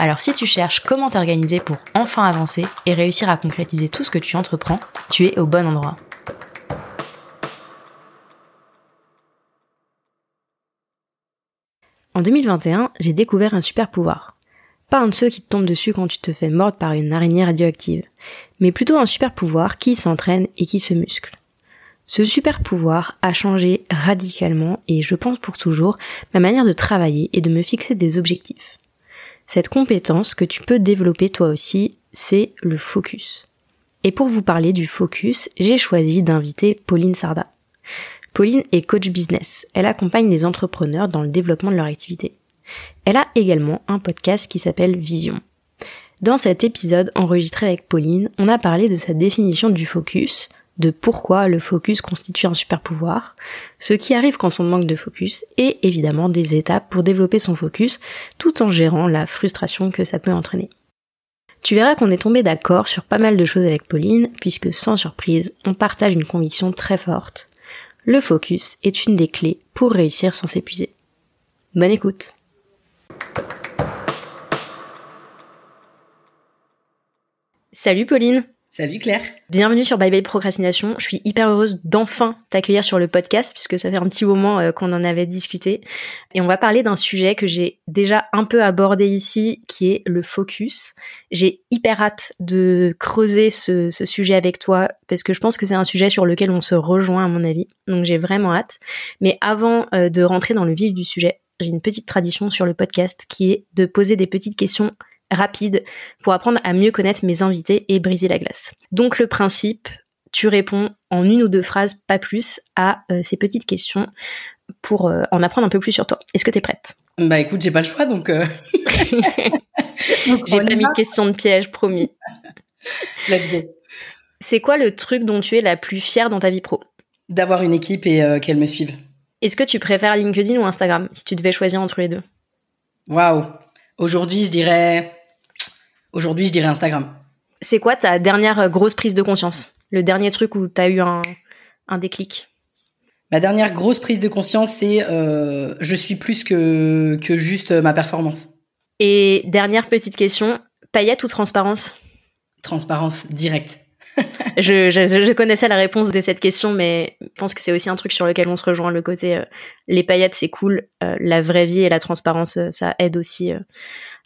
Alors si tu cherches comment t'organiser pour enfin avancer et réussir à concrétiser tout ce que tu entreprends, tu es au bon endroit. En 2021, j'ai découvert un super pouvoir. Pas un de ceux qui te tombent dessus quand tu te fais mordre par une araignée radioactive, mais plutôt un super pouvoir qui s'entraîne et qui se muscle. Ce super pouvoir a changé radicalement et je pense pour toujours ma manière de travailler et de me fixer des objectifs. Cette compétence que tu peux développer toi aussi, c'est le focus. Et pour vous parler du focus, j'ai choisi d'inviter Pauline Sarda. Pauline est coach business. Elle accompagne les entrepreneurs dans le développement de leur activité. Elle a également un podcast qui s'appelle Vision. Dans cet épisode enregistré avec Pauline, on a parlé de sa définition du focus, de pourquoi le focus constitue un super pouvoir, ce qui arrive quand on manque de focus, et évidemment des étapes pour développer son focus tout en gérant la frustration que ça peut entraîner. Tu verras qu'on est tombé d'accord sur pas mal de choses avec Pauline, puisque sans surprise, on partage une conviction très forte. Le focus est une des clés pour réussir sans s'épuiser. Bonne écoute Salut Pauline Salut Claire. Bienvenue sur Bye Bye Procrastination. Je suis hyper heureuse d'enfin t'accueillir sur le podcast puisque ça fait un petit moment euh, qu'on en avait discuté. Et on va parler d'un sujet que j'ai déjà un peu abordé ici qui est le focus. J'ai hyper hâte de creuser ce, sujet avec toi parce que je pense que c'est un sujet sur lequel on se rejoint à mon avis. Donc j'ai vraiment hâte. Mais avant euh, de rentrer dans le vif du sujet, j'ai une petite tradition sur le podcast qui est de poser des petites questions rapide pour apprendre à mieux connaître mes invités et briser la glace. Donc le principe, tu réponds en une ou deux phrases, pas plus, à euh, ces petites questions pour euh, en apprendre un peu plus sur toi. Est-ce que tu es prête? Bah écoute, j'ai pas le choix donc. Euh... j'ai pas mis de question de piège, promis. C'est quoi le truc dont tu es la plus fière dans ta vie pro? D'avoir une équipe et qu'elle me suive. Est-ce que tu préfères LinkedIn ou Instagram si tu devais choisir entre les deux? Waouh Aujourd'hui, je dirais Aujourd'hui, je dirais Instagram. C'est quoi ta dernière euh, grosse prise de conscience? Le dernier truc où tu as eu un, déclic? Ma dernière grosse prise de conscience, c'est euh, je suis plus que, que juste ma performance. Et dernière petite question, paillette ou transparence? Transparence directe. je, connaissais la réponse de cette question, mais je pense que c'est aussi un truc sur lequel on se rejoint. Le côté euh, les paillettes, c'est cool. la vraie vie et la transparence, ça aide aussi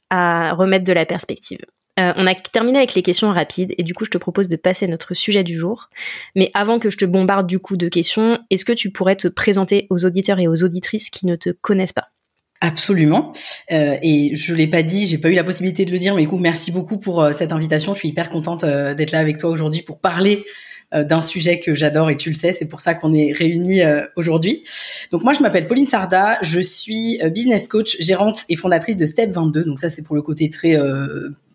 à remettre de la perspective. Euh, on a terminé avec les questions rapides et du coup je te propose de passer à notre sujet du jour. Mais avant que je te bombarde du coup de questions, est-ce que tu pourrais te présenter aux auditeurs et aux auditrices qui ne te connaissent pas? Absolument. Euh, et je l'ai pas dit, j'ai pas eu la possibilité de le dire, mais du coup merci beaucoup pour euh, cette invitation. Je suis hyper contente d'être là avec toi aujourd'hui pour parler d'un sujet que j'adore et tu le sais, c'est pour ça qu'on est réunis aujourd'hui. Donc moi je m'appelle Pauline Sarda, je suis business coach, gérante et fondatrice de Step 22. Donc ça c'est pour le côté très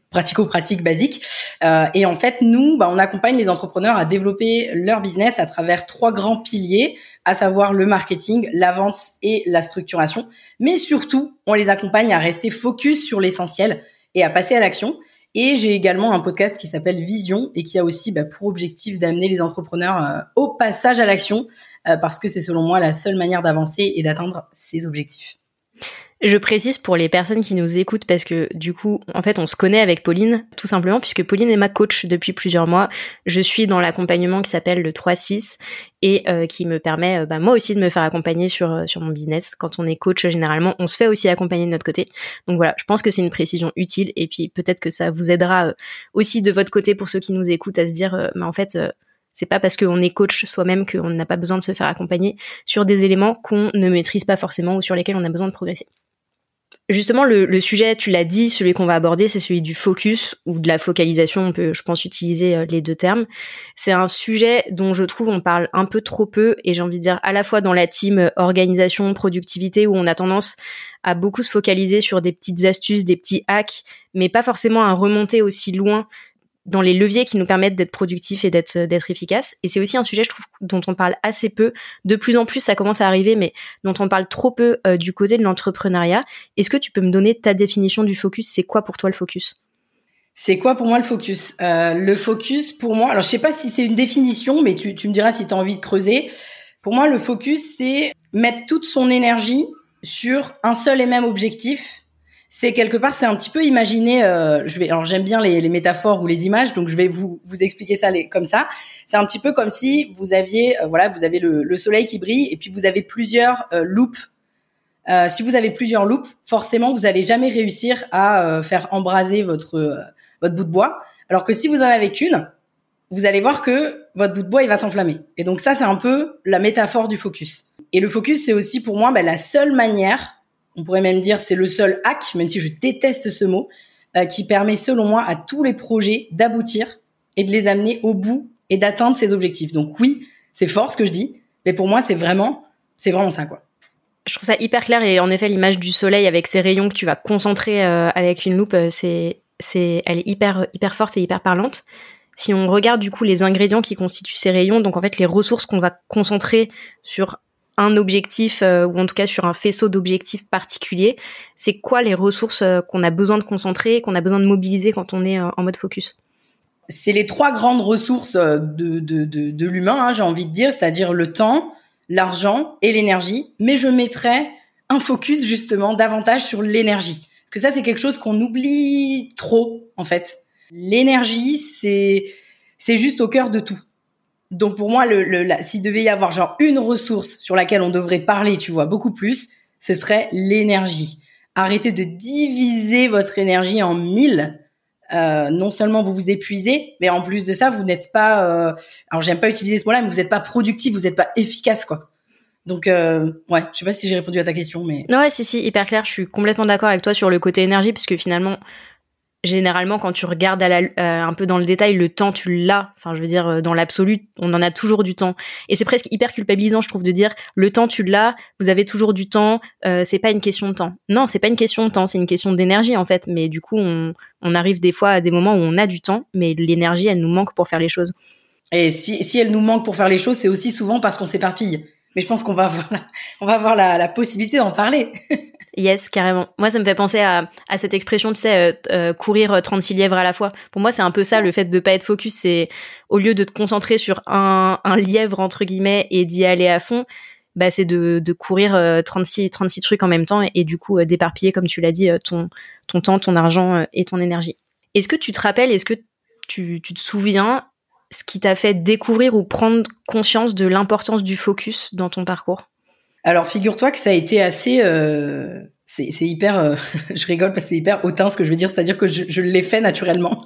pratico-pratique basique. Euh, et en fait, nous, bah, on accompagne les entrepreneurs à développer leur business à travers trois grands piliers, à savoir le marketing, la vente et la structuration. Mais surtout, on les accompagne à rester focus sur l'essentiel et à passer à l'action. Et j'ai également un podcast qui s'appelle Vision et qui a aussi bah, pour objectif d'amener les entrepreneurs euh, au passage à l'action euh, parce que c'est selon moi la seule manière d'avancer et d'atteindre ces objectifs. Je précise pour les personnes qui nous écoutent parce que du coup, en fait, on se connaît avec Pauline, tout simplement, puisque Pauline est ma coach depuis plusieurs mois. Je suis dans l'accompagnement qui s'appelle le 3-6 et euh, qui me permet, euh, bah, moi aussi, de me faire accompagner sur, euh, sur mon business. Quand on est coach, généralement, on se fait aussi accompagner de notre côté. Donc voilà, je pense que c'est une précision utile et puis peut-être que ça vous aidera aussi de votre côté pour ceux qui nous écoutent à se dire, mais en fait, c'est pas parce qu'on est coach soi-même qu'on n'a pas besoin de se faire accompagner sur des éléments qu'on ne maîtrise pas forcément ou sur lesquels on a besoin de progresser. Justement, le, sujet, tu l'as dit, celui qu'on va aborder, c'est celui du focus ou de la focalisation. On peut, je pense, utiliser euh, les deux termes. C'est un sujet dont je trouve on parle un peu trop peu et j'ai envie de dire à la fois dans la team euh, organisation, productivité où on a tendance à beaucoup se focaliser sur des petites astuces, des petits hacks, mais pas forcément à remonter aussi loin dans les leviers qui nous permettent d'être productifs et d'être d'être efficaces. Et c'est aussi un sujet, je trouve, dont on parle assez peu. De plus en plus, ça commence à arriver, mais dont on parle trop peu euh, du côté de l'entrepreneuriat. Est-ce que tu peux me donner ta définition du focus? C'est quoi pour toi le focus? C'est quoi pour moi le focus? Euh, Le focus, pour moi, alors je sais pas si c'est une définition, mais tu, tu me diras si tu as envie de creuser. Pour moi, le focus, c'est mettre toute son énergie sur un seul et même objectif c'est quelque part, c'est un petit peu imaginer. Euh, je vais, alors j'aime bien les, les, métaphores ou les images, donc je vais vous vous expliquer ça comme ça. C'est un petit peu comme si vous aviez, euh, voilà, vous avez le, le, soleil qui brille et puis vous avez plusieurs euh, loupes. Euh, si vous avez plusieurs loupes, forcément, vous allez jamais réussir à euh, faire embraser votre votre bout de bois. Alors que si vous en avez qu'une, vous allez voir que votre bout de bois il va s'enflammer. Et donc ça, c'est un peu la métaphore du focus. Et le focus, c'est aussi pour moi ben, la seule manière on pourrait même dire c'est le seul hack, même si je déteste ce mot, euh, qui permet selon moi à tous les projets d'aboutir et de les amener au bout et d'atteindre ses objectifs. Donc oui, c'est fort ce que je dis, mais pour moi c'est vraiment, c'est vraiment ça quoi. Je trouve ça hyper clair et en effet l'image du soleil avec ses rayons que tu vas concentrer euh, avec une loupe, euh, c'est, c'est, elle est hyper, hyper forte et hyper parlante. Si on regarde du coup les ingrédients qui constituent ces rayons, donc en fait les ressources qu'on va concentrer sur un objectif euh, ou en tout cas sur un faisceau d'objectifs particuliers, c'est quoi les ressources euh, qu'on a besoin de concentrer, qu'on a besoin de mobiliser quand on est euh, en mode focus? C'est les trois grandes ressources de, de, de, de l'humain, hein, j'ai envie de dire, c'est-à-dire le temps, l'argent et l'énergie, mais je mettrais un focus justement davantage sur l'énergie. Parce que ça, c'est quelque chose qu'on oublie trop, en fait. L'énergie, c'est, c'est juste au cœur de tout. Donc pour moi, le, le s'il devait y avoir genre une ressource sur laquelle on devrait parler, tu vois, beaucoup plus, ce serait l'énergie. Arrêtez de diviser votre énergie en mille. Euh, non seulement vous vous épuisez, mais en plus de ça, vous n'êtes pas. Euh, alors j'aime pas utiliser ce mot-là, mais vous n'êtes pas productif, vous n'êtes pas efficace, quoi. Donc euh, ouais, je sais pas si j'ai répondu à ta question, mais. Ouais, si si, hyper clair. Je suis complètement d'accord avec toi sur le côté énergie, parce que finalement, généralement quand tu regardes à la, euh, un peu dans le détail le temps tu l'as. Enfin je veux dire euh, dans l'absolu on en a toujours du temps. Et c'est presque hyper culpabilisant je trouve de dire le temps tu l'as vous avez toujours du temps euh, c'est pas une question de temps. Non c'est pas une question de temps c'est une question d'énergie en fait. Mais du coup on, on arrive des fois à des moments où on a du temps mais l'énergie elle nous manque pour faire les choses. Et si, si elle nous manque pour faire les choses c'est aussi souvent parce qu'on s'éparpille. Mais je pense qu'on va avoir la, on va avoir la, la possibilité d'en parler Yes, carrément. Moi, ça me fait penser à, à cette expression, tu sais, euh, euh courir 36 lièvres à la fois. Pour moi, c'est un peu ça, le fait de pas être focus, c'est au lieu de te concentrer sur un, un lièvre, entre guillemets, et d'y aller à fond, bah, c'est de, de courir 36, euh, 36 trucs en même temps et, du coup, euh, d'éparpiller, comme tu l'as dit, ton, ton temps, ton argent et ton énergie. Est-ce que tu te rappelles, est-ce que tu, tu te souviens ce qui t'a fait découvrir ou prendre conscience de l'importance du focus dans ton parcours? Alors, figure-toi que ça a été assez. Euh, c'est hyper. Euh, je rigole parce que c'est hyper hautain ce que je veux dire, c'est-à-dire que je, je l'ai fait naturellement.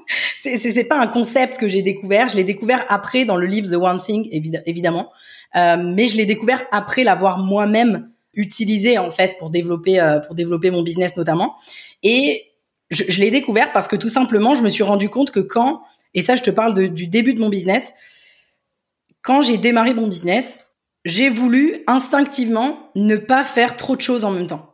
c'est pas un concept que j'ai découvert. Je l'ai découvert après dans le livre The One Thing, évidemment. Euh, mais je l'ai découvert après l'avoir moi-même utilisé en fait pour développer euh, pour développer mon business notamment. Et je, je l'ai découvert parce que tout simplement, je me suis rendu compte que quand et ça, je te parle de, du début de mon business. Quand j'ai démarré mon business, j'ai voulu instinctivement ne pas faire trop de choses en même temps.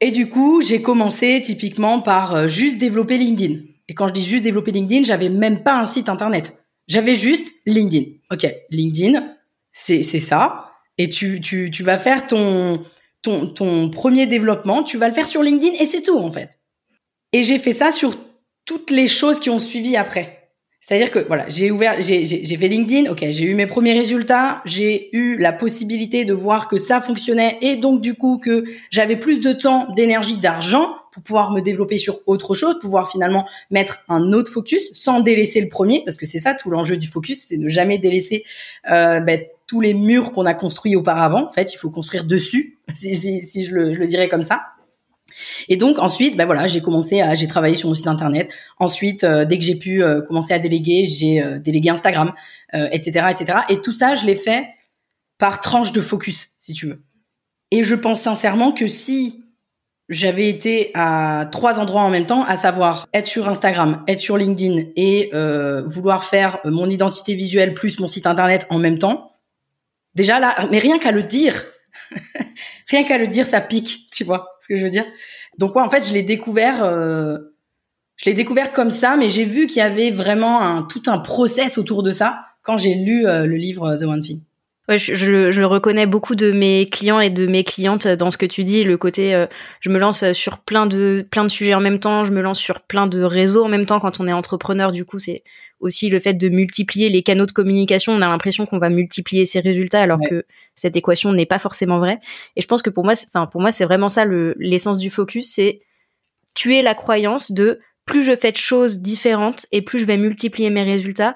Et du coup, j'ai commencé typiquement par euh, juste développer LinkedIn. Et quand je dis juste développer LinkedIn, j'avais même pas un site internet. J'avais juste LinkedIn. Ok, LinkedIn, c'est c'est ça. Et tu tu tu vas faire ton ton ton premier développement, tu vas le faire sur LinkedIn et c'est tout en fait. Et j'ai fait ça sur toutes les choses qui ont suivi après. C'est-à-dire que voilà, j'ai ouvert, j'ai fait LinkedIn, ok, j'ai eu mes premiers résultats, j'ai eu la possibilité de voir que ça fonctionnait et donc du coup que j'avais plus de temps, d'énergie, d'argent pour pouvoir me développer sur autre chose, pouvoir finalement mettre un autre focus sans délaisser le premier, parce que c'est ça tout l'enjeu du focus, c'est ne jamais délaisser euh, ben, tous les murs qu'on a construits auparavant. En fait, il faut construire dessus, si, si, je, le, je le dirais comme ça. Et donc ensuite, ben voilà, j'ai commencé à, j'ai travaillé sur mon site internet. Ensuite, euh, dès que j'ai pu euh, commencer à déléguer, j'ai euh, délégué Instagram, etc., etc. Et tout ça, je l'ai fait par tranche de focus, si tu veux. Et je pense sincèrement que si j'avais été à trois endroits en même temps, à savoir être sur Instagram, être sur LinkedIn et vouloir faire mon identité visuelle plus mon site internet en même temps, déjà là, mais rien qu'à le dire, rien qu'à le dire, ça pique, tu vois ce que je veux dire? Donc ouais, en fait, je l'ai découvert euh, Je l'ai découvert comme ça, mais j'ai vu qu'il y avait vraiment un, tout un process autour de ça quand j'ai lu le livre The One Thing. Ouais, je, je, je, reconnais beaucoup de mes clients et de mes clientes dans ce que tu dis, le côté euh, je me lance sur plein de plein de sujets en même temps, je me lance sur plein de réseaux en même temps quand on est entrepreneur. Du coup, c'est aussi le fait de multiplier les canaux de communication, on a l'impression qu'on va multiplier ses résultats alors que cette équation n'est pas forcément vraie. Et je pense que pour moi enfin pour moi c'est vraiment ça l'essence du focus, c'est tuer la croyance de plus je fais de choses différentes et plus je vais multiplier mes résultats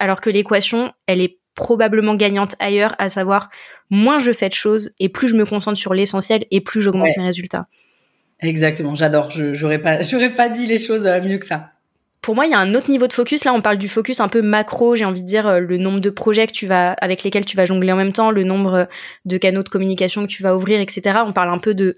alors que l'équation, elle est probablement gagnante ailleurs, à savoir moins je fais de choses et plus je me concentre sur l'essentiel et plus j'augmente mes résultats. Exactement, j'adore. Je j'aurais pas j'aurais pas dit les choses euh, mieux que ça. Pour moi, il y a un autre niveau de focus. Là, on parle du focus un peu macro. J'ai envie de dire euh, le nombre de projets que tu vas avec lesquels tu vas jongler en même temps, le nombre de canaux de communication que tu vas ouvrir, etc. On parle un peu de,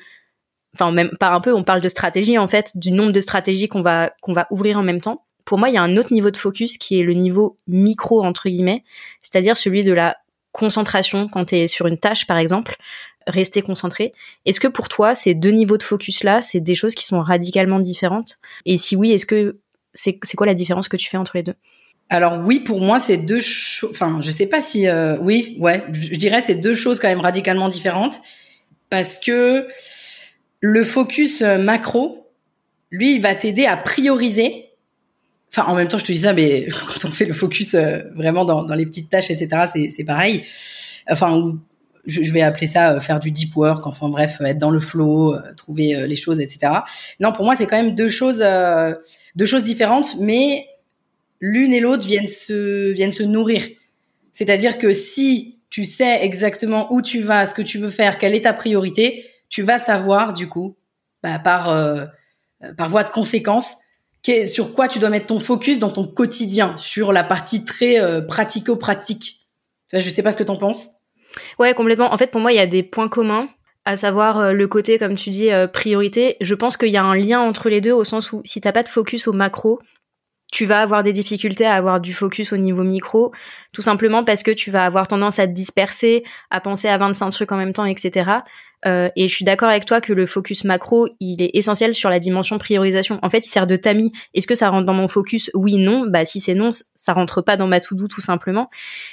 enfin même pas un peu, on parle de stratégie en fait, du nombre de stratégies qu'on va qu'on va ouvrir en même temps pour moi, il y a un autre niveau de focus qui est le niveau micro, entre guillemets, c'est-à-dire celui de la concentration quand tu es sur une tâche, par exemple, rester concentré. Est-ce que pour toi, ces deux niveaux de focus-là, c'est des choses qui sont radicalement différentes? Et si oui, est-ce que c'est quoi la différence que tu fais entre les deux? Alors oui, pour moi, c'est deux choses. Enfin, je sais pas si euh, oui, ouais, je dirais c'est deux choses quand même radicalement différentes parce que le focus euh, macro, lui, il va t'aider à prioriser Enfin, en même temps, je te dis ça, mais quand on fait le focus euh, vraiment dans, les petites tâches, etc., c'est pareil. Enfin, je, vais appeler ça euh, faire du deep work. Enfin, bref, être dans le flow, euh, trouver les choses, etc. Non, pour moi, c'est quand même deux choses, deux choses différentes, mais l'une et l'autre viennent se viennent se nourrir. C'est-à-dire que si tu sais exactement où tu vas, ce que tu veux faire, quelle est ta priorité, tu vas savoir du coup, bah, par par voie de conséquence sur quoi tu dois mettre ton focus dans ton quotidien, sur la partie très euh, pratico-pratique? Je sais pas ce que t'en penses. Ouais, complètement. En fait, pour moi, il y a des points communs, à savoir euh, le côté, comme tu dis, euh, priorité. Je pense qu'il y a un lien entre les deux au sens où si t'as pas de focus au macro, tu vas avoir des difficultés à avoir du focus au niveau micro, tout simplement parce que tu vas avoir tendance à te disperser, à penser à 25 trucs en même temps, etc. Euh, et je suis d'accord avec toi que le focus macro, il est essentiel sur la dimension priorisation. En fait, il sert de tamis. Est-ce que ça rentre dans mon focus? Oui, non. Bah si c'est non, ça rentre pas dans ma to-do tout simplement.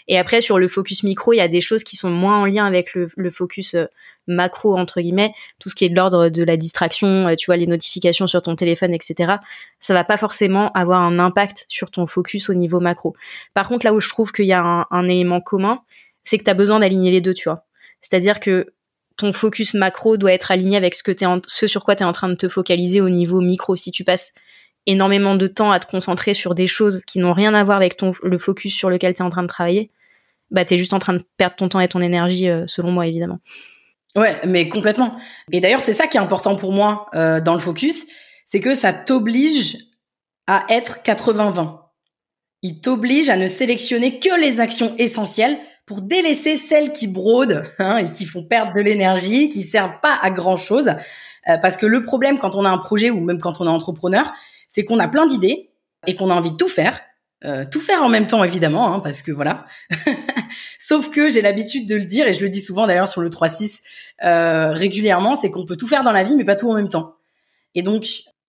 Et après, sur le focus micro, il y a des choses qui sont moins en lien avec le, focus euh, macro entre guillemets, tout ce qui est de l'ordre de la distraction, euh, tu vois les notifications sur ton téléphone, etc. Ça va pas forcément avoir un impact sur ton focus au niveau macro. Par contre, là où je trouve qu'il y a un, élément commun, c'est que tu as besoin d'aligner les deux, tu vois. C'est-à-dire que ton focus macro doit être aligné avec ce que ce sur quoi tu es en train de te focaliser au niveau micro. Si tu passes énormément de temps à te concentrer sur des choses qui n'ont rien à voir avec ton, le focus sur lequel tu es en train de travailler, bah tu juste en train de perdre ton temps et ton énergie euh, selon moi évidemment. Ouais, mais complètement. Et d'ailleurs, c'est ça qui est important pour moi euh, dans le focus, c'est que ça t'oblige à être 80-20. Il t'oblige à ne sélectionner que les actions essentielles pour délaisser celles qui brodent hein, et qui font perdre de l'énergie, qui servent pas à grand chose. Euh, parce que le problème quand on a un projet ou même quand on est entrepreneur, c'est qu'on a plein d'idées et qu'on a envie de tout faire. Euh, tout faire en même temps évidemment, hein, parce que voilà. Sauf que j'ai l'habitude de le dire et je le dis souvent d'ailleurs sur le 3-6 euh, régulièrement, c'est qu'on peut tout faire dans la vie mais pas tout en même temps. Et donc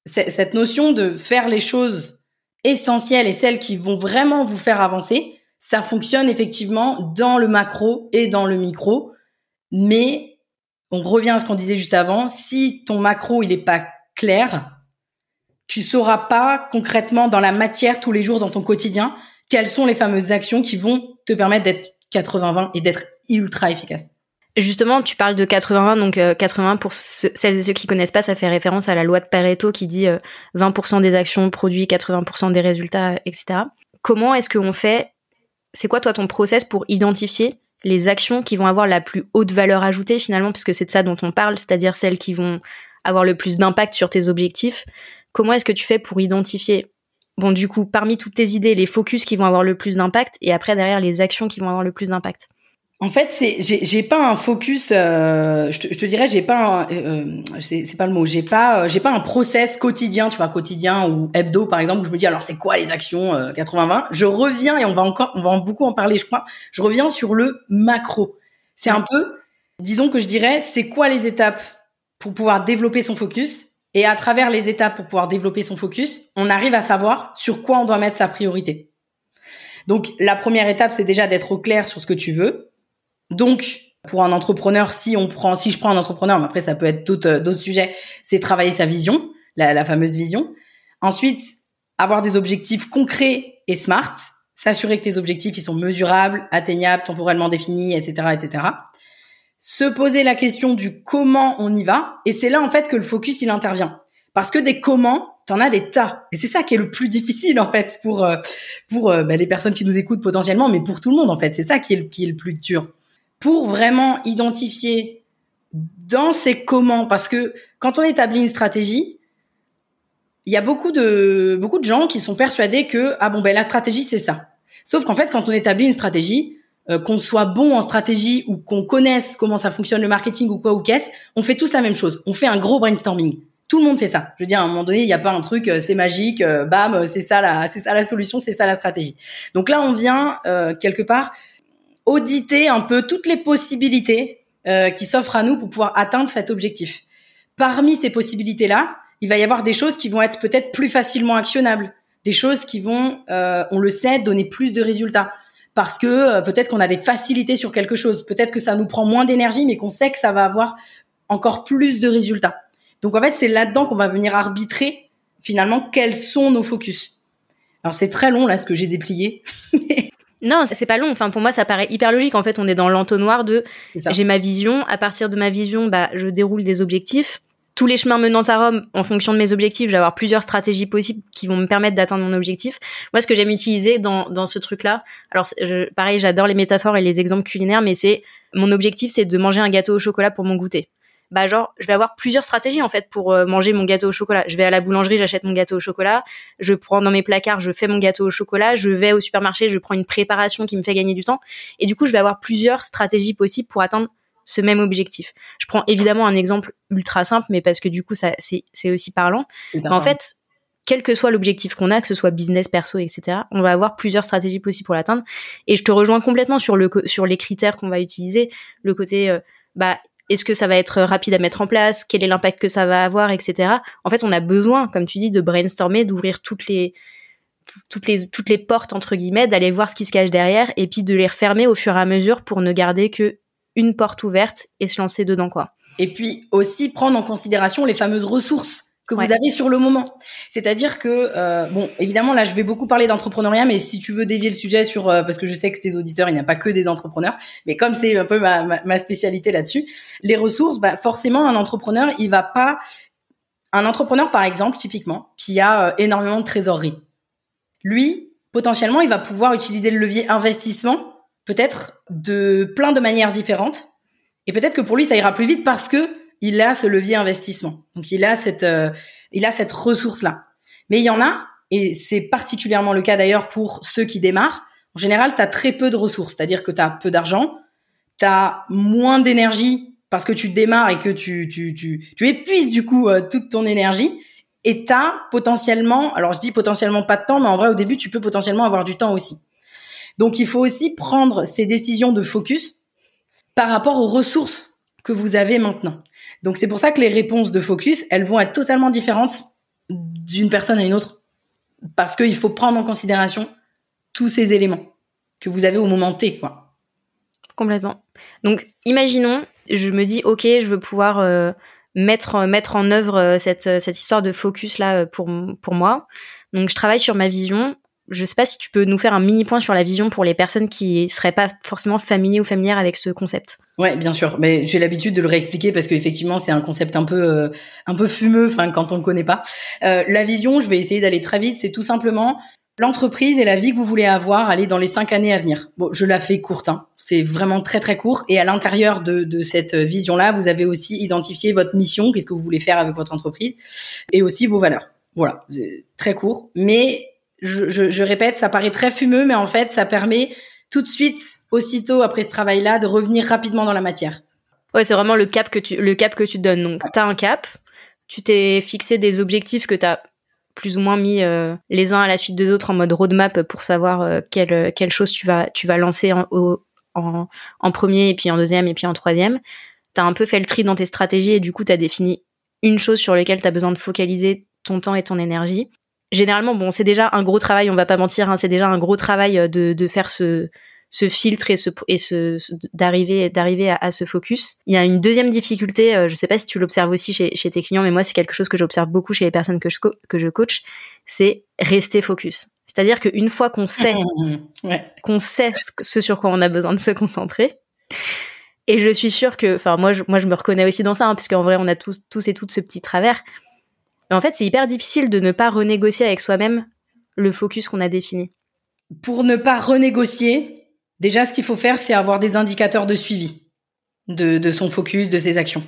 cette notion de faire les choses essentielles et celles qui vont vraiment vous faire avancer, ça fonctionne effectivement dans le macro et dans le micro, mais on revient à ce qu'on disait juste avant, si ton macro il est pas clair, tu sauras pas concrètement dans la matière tous les jours dans ton quotidien quelles sont les fameuses actions qui vont te permettre d'être 80-20 et d'être ultra efficace. Justement, tu parles de 80 donc 80 euh, pour celles et ceux qui connaissent pas, ça fait référence à la loi de Pareto qui dit 20% euh, des actions produits 80% des résultats, etc. Comment est-ce qu'on fait c'est quoi toi ton process pour identifier les actions qui vont avoir la plus haute valeur ajoutée finalement, puisque c'est de ça dont on parle, c'est-à-dire celles qui vont avoir le plus d'impact sur tes objectifs? Comment est-ce que tu fais pour identifier, bon du coup, parmi toutes tes idées, les focus qui vont avoir le plus d'impact et après derrière les actions qui vont avoir le plus d'impact en fait, c'est j'ai pas un focus. Euh, je, te, je, dirais, j'ai pas. Un, euh, c'est pas le mot. J'ai pas. Euh, j'ai pas un process quotidien, tu vois, quotidien ou hebdo par exemple, où je me dis alors c'est quoi les actions 80-20. Je reviens et on va encore, on va beaucoup en parler, je crois. Je reviens sur le macro. C'est un peu, disons que je dirais, c'est quoi les étapes pour pouvoir développer son focus? Et à travers les étapes pour pouvoir développer son focus, on arrive à savoir sur quoi on doit mettre sa priorité. Donc la première étape, c'est déjà d'être au clair sur ce que tu veux. Donc pour un entrepreneur, si on prend, si je prends un entrepreneur, mais après ça peut être d'autres d'autres sujets, c'est travailler sa vision, la, la fameuse vision. Ensuite, avoir des objectifs concrets et smart, s'assurer que tes objectifs ils sont mesurables, atteignables, temporellement définis, etc., etc. Se poser la question du comment on y va, et c'est là en fait que le focus il intervient. Parce que des comment, t'en as des tas. Et c'est ça qui est le plus difficile en fait pour euh, pour euh, bah, les personnes qui nous écoutent potentiellement, mais pour tout le monde en fait. C'est ça qui est le, qui est le plus dur. Pour vraiment identifier dans ces comment, parce que quand on établit une stratégie, il y a beaucoup de beaucoup de gens qui sont persuadés que ah bon ben la stratégie c'est ça. Sauf qu'en fait quand on établit une stratégie, euh, qu'on soit bon en stratégie ou qu'on connaisse comment ça fonctionne le marketing ou quoi ou qu'est-ce, on fait tous la même chose. On fait un gros brainstorming. Tout le monde fait ça. Je veux dire, à un moment donné, il n'y a pas un truc, euh, c'est magique, euh, bam, c'est ça la, c'est ça la solution, c'est ça la stratégie. Donc là, on vient quelque part auditer un peu toutes les possibilités qui s'offrent à nous pour pouvoir atteindre cet objectif. Parmi ces possibilités-là, il va y avoir des choses qui vont être peut-être plus facilement actionnables, des choses qui vont, on le sait, donner plus de résultats parce que euh, peut-être qu'on a des facilités sur quelque chose, peut-être que ça nous prend moins d'énergie, mais qu'on sait que ça va avoir encore plus de résultats. Donc en fait, c'est là-dedans qu'on va venir arbitrer finalement quels sont nos focus. Alors c'est très long là ce que j'ai déplié. non, c'est pas long. Enfin, pour moi, ça paraît hyper logique. En fait, on est dans l'entonnoir de j'ai ma vision. À partir de ma vision, bah, je déroule des objectifs tous les chemins menant à Rome, en fonction de mes objectifs, je vais avoir plusieurs stratégies possibles qui vont me permettre d'atteindre mon objectif. Moi, ce que j'aime utiliser dans, dans ce truc-là, alors pareil, j'adore les métaphores et les exemples culinaires, mais c'est mon objectif, c'est de manger un gâteau au chocolat pour mon goûter. Bah genre, je vais avoir plusieurs stratégies en fait pour euh, manger mon gâteau au chocolat. Je vais à la boulangerie, j'achète mon gâteau au chocolat. Je prends dans mes placards, je fais mon gâteau au chocolat. Je vais au supermarché, je prends une préparation qui me fait gagner du temps. Et du coup, je vais avoir plusieurs stratégies possibles pour atteindre ce même objectif. Je prends évidemment un exemple ultra simple, mais parce que du coup, ça, c'est aussi parlant. en fait, quel que soit l'objectif qu'on a, que ce soit business, perso, etc., on va avoir plusieurs stratégies possibles pour l'atteindre. Et je te rejoins complètement sur le sur les critères qu'on va utiliser, le côté euh, bah est-ce que ça va être rapide à mettre en place, quel est l'impact que ça va avoir, etc. En fait, on a besoin, comme tu dis, de brainstormer, d'ouvrir toutes les toutes les toutes les portes entre guillemets, d'aller voir ce qui se cache derrière, et puis de les refermer au fur et à mesure pour ne garder que une porte ouverte et se lancer dedans, quoi. Et puis aussi prendre en considération les fameuses ressources que vous avez sur le moment. C'est-à-dire que, euh, bon, évidemment, là, je vais beaucoup parler d'entrepreneuriat, mais si tu veux dévier le sujet sur, euh, parce que je sais que tes auditeurs, il n'y a pas que des entrepreneurs, mais comme c'est un peu ma, ma, spécialité là-dessus, les ressources, bah, forcément, un entrepreneur, il va pas, un entrepreneur, par exemple, typiquement, qui a euh, énormément de trésorerie, lui, potentiellement, il va pouvoir utiliser le levier investissement peut-être de plein de manières différentes. Et peut-être que pour lui, ça ira plus vite parce que il a ce levier investissement. Donc il a cette, euh, il a cette ressource là. Mais il y en a, et c'est particulièrement le cas d'ailleurs pour ceux qui démarrent. En général, tu as très peu de ressources, c'est-à-dire que tu as peu d'argent, tu as moins d'énergie parce que tu démarres et que tu, tu, tu, tu épuises du coup euh, toute ton énergie. Et tu as potentiellement, alors je dis potentiellement pas de temps, mais en vrai au début tu peux potentiellement avoir du temps aussi. Donc il faut aussi prendre ces décisions de focus par rapport aux ressources que vous avez maintenant. Donc c'est pour ça que les réponses de focus, elles vont être totalement différentes d'une personne à une autre parce qu'il faut prendre en considération tous ces éléments que vous avez au moment T, quoi. Complètement. Donc imaginons, je me dis ok, je veux pouvoir euh, mettre mettre en œuvre euh, cette cette histoire de focus là euh, pour pour moi. Donc je travaille sur ma vision je sais pas si tu peux nous faire un mini point sur la vision pour les personnes qui seraient pas forcément familiers ou familières avec ce concept. Ouais, bien sûr, mais j'ai l'habitude de le réexpliquer parce qu'effectivement c'est un concept un peu euh, un peu fumeux, enfin quand on le connaît pas. Euh, la vision, je vais essayer d'aller très vite, c'est tout simplement l'entreprise et la vie que vous voulez avoir, aller dans les cinq années à venir. Bon, je la fais courte, hein. c'est vraiment très très court. Et à l'intérieur de, de cette vision-là, vous avez aussi identifié votre mission, qu'est-ce que vous voulez faire avec votre entreprise, et aussi vos valeurs. Voilà, très court, mais je, répète, ça paraît très fumeux, mais en fait, ça permet tout de suite, aussitôt après ce travail-là, de revenir rapidement dans la matière. Ouais, c'est vraiment le cap que tu, le cap que tu donnes. Donc, tu as un cap, tu t'es fixé des objectifs que tu as plus ou moins mis euh, les uns à la suite des autres en mode roadmap pour savoir euh, quelle, quelle chose tu vas, tu vas lancer en, en, en premier, et puis en deuxième, et puis en troisième. Tu as un peu fait le tri dans tes stratégies et du coup, tu as défini une chose sur laquelle tu as besoin de focaliser ton temps et ton énergie. Généralement, bon, c'est déjà un gros travail, on va pas mentir, hein, c'est déjà un gros travail euh, de, de faire ce, ce filtre et ce et ce, d'arriver d'arriver à, ce focus. Il y a une deuxième difficulté, euh, je sais pas si tu l'observes aussi chez, chez tes clients, mais moi c'est quelque chose que j'observe beaucoup chez les personnes que je que je coach, c'est rester focus. C'est-à-dire qu'une fois qu'on sait qu'on sait ce, sur quoi on a besoin de se concentrer, et je suis sûre que, enfin moi je, moi je me reconnais aussi dans ça, hein, parce qu'en vrai on a tous tous et toutes ce petit travers. En fait c'est hyper difficile de ne pas renégocier avec soi-même le focus qu'on a défini. Pour ne pas renégocier, Déjà, ce qu'il faut faire, c'est avoir des indicateurs de suivi de, son focus, de ses actions.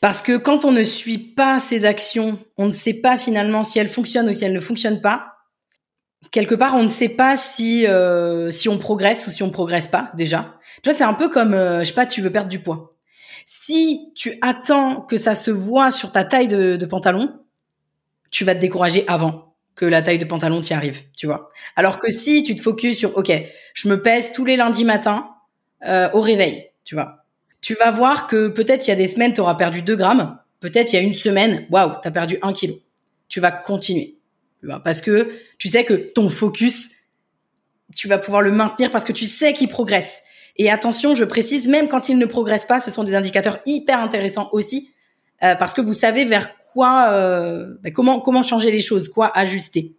Parce que quand on ne suit pas ses actions, on ne sait pas finalement si elles fonctionnent ou si elles ne fonctionnent pas. Quelque part, on ne sait pas si euh, si on progresse ou si on progresse pas déjà. Tu vois, c'est un peu comme euh, je sais pas, tu veux perdre du poids. Si tu attends que ça se voit sur ta taille de pantalon, tu vas te décourager avant que la taille de pantalon t'y arrive, tu vois. Alors que si tu te focuses sur, ok, je me pèse tous les lundis matins euh, au réveil, tu vois, tu vas voir que peut-être il y a des semaines, tu auras perdu 2 grammes, peut-être il y a une semaine, waouh, tu as perdu 1 kilo. Tu vas continuer, tu vois, parce que tu sais que ton focus, tu vas pouvoir le maintenir parce que tu sais qu'il progresse. Et attention, je précise, même quand il ne progresse pas, ce sont des indicateurs hyper intéressants aussi, euh, parce que vous savez vers euh, bah, comment changer les choses, quoi ajuster.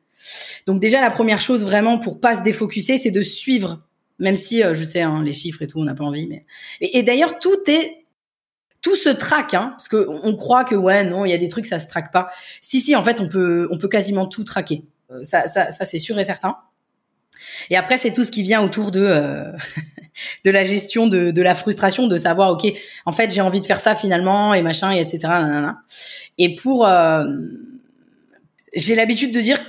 Donc déjà la première chose vraiment pour pas se défocuser, c'est de suivre, même si euh, je sais hein, les chiffres et tout, on n'a pas envie, mais et, d'ailleurs tout est tout se traque, hein, parce que on croit que ouais non, il y a des trucs ça se traque pas. Si si, en fait on peut on peut quasiment tout traquer. Euh, ça c'est sûr et certain. Et après c'est tout ce qui vient autour de euh, de la gestion de, de la frustration, de savoir ok, en fait j'ai envie de faire ça finalement et machin et etc. Et pour, euh, j'ai l'habitude de dire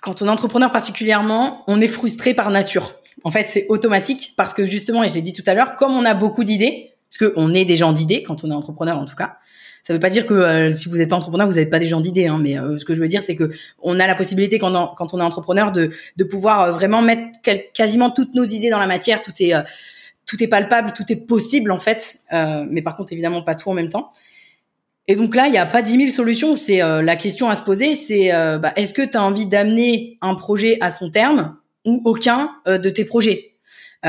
quand on est entrepreneur particulièrement, on est frustré par nature. En fait, c'est automatique parce que justement, et je l'ai dit tout à l'heure, comme on a beaucoup d'idées, parce qu'on est des gens d'idées quand on est entrepreneur en tout cas. Ça veut pas dire que euh, si vous n'êtes pas entrepreneur, vous n'êtes pas des gens d'idées. Hein, mais euh, ce que je veux dire, c'est que on a la possibilité quand on, est entrepreneur de, pouvoir vraiment mettre quasiment toutes nos idées dans la matière. Tout est palpable, tout est possible en fait. mais par contre, évidemment, pas tout en même temps. Et donc là, il n'y a pas dix mille solutions. C'est euh, la question à se poser, c'est euh, bah, est-ce que tu as envie d'amener un projet à son terme ou aucun euh, de tes projets?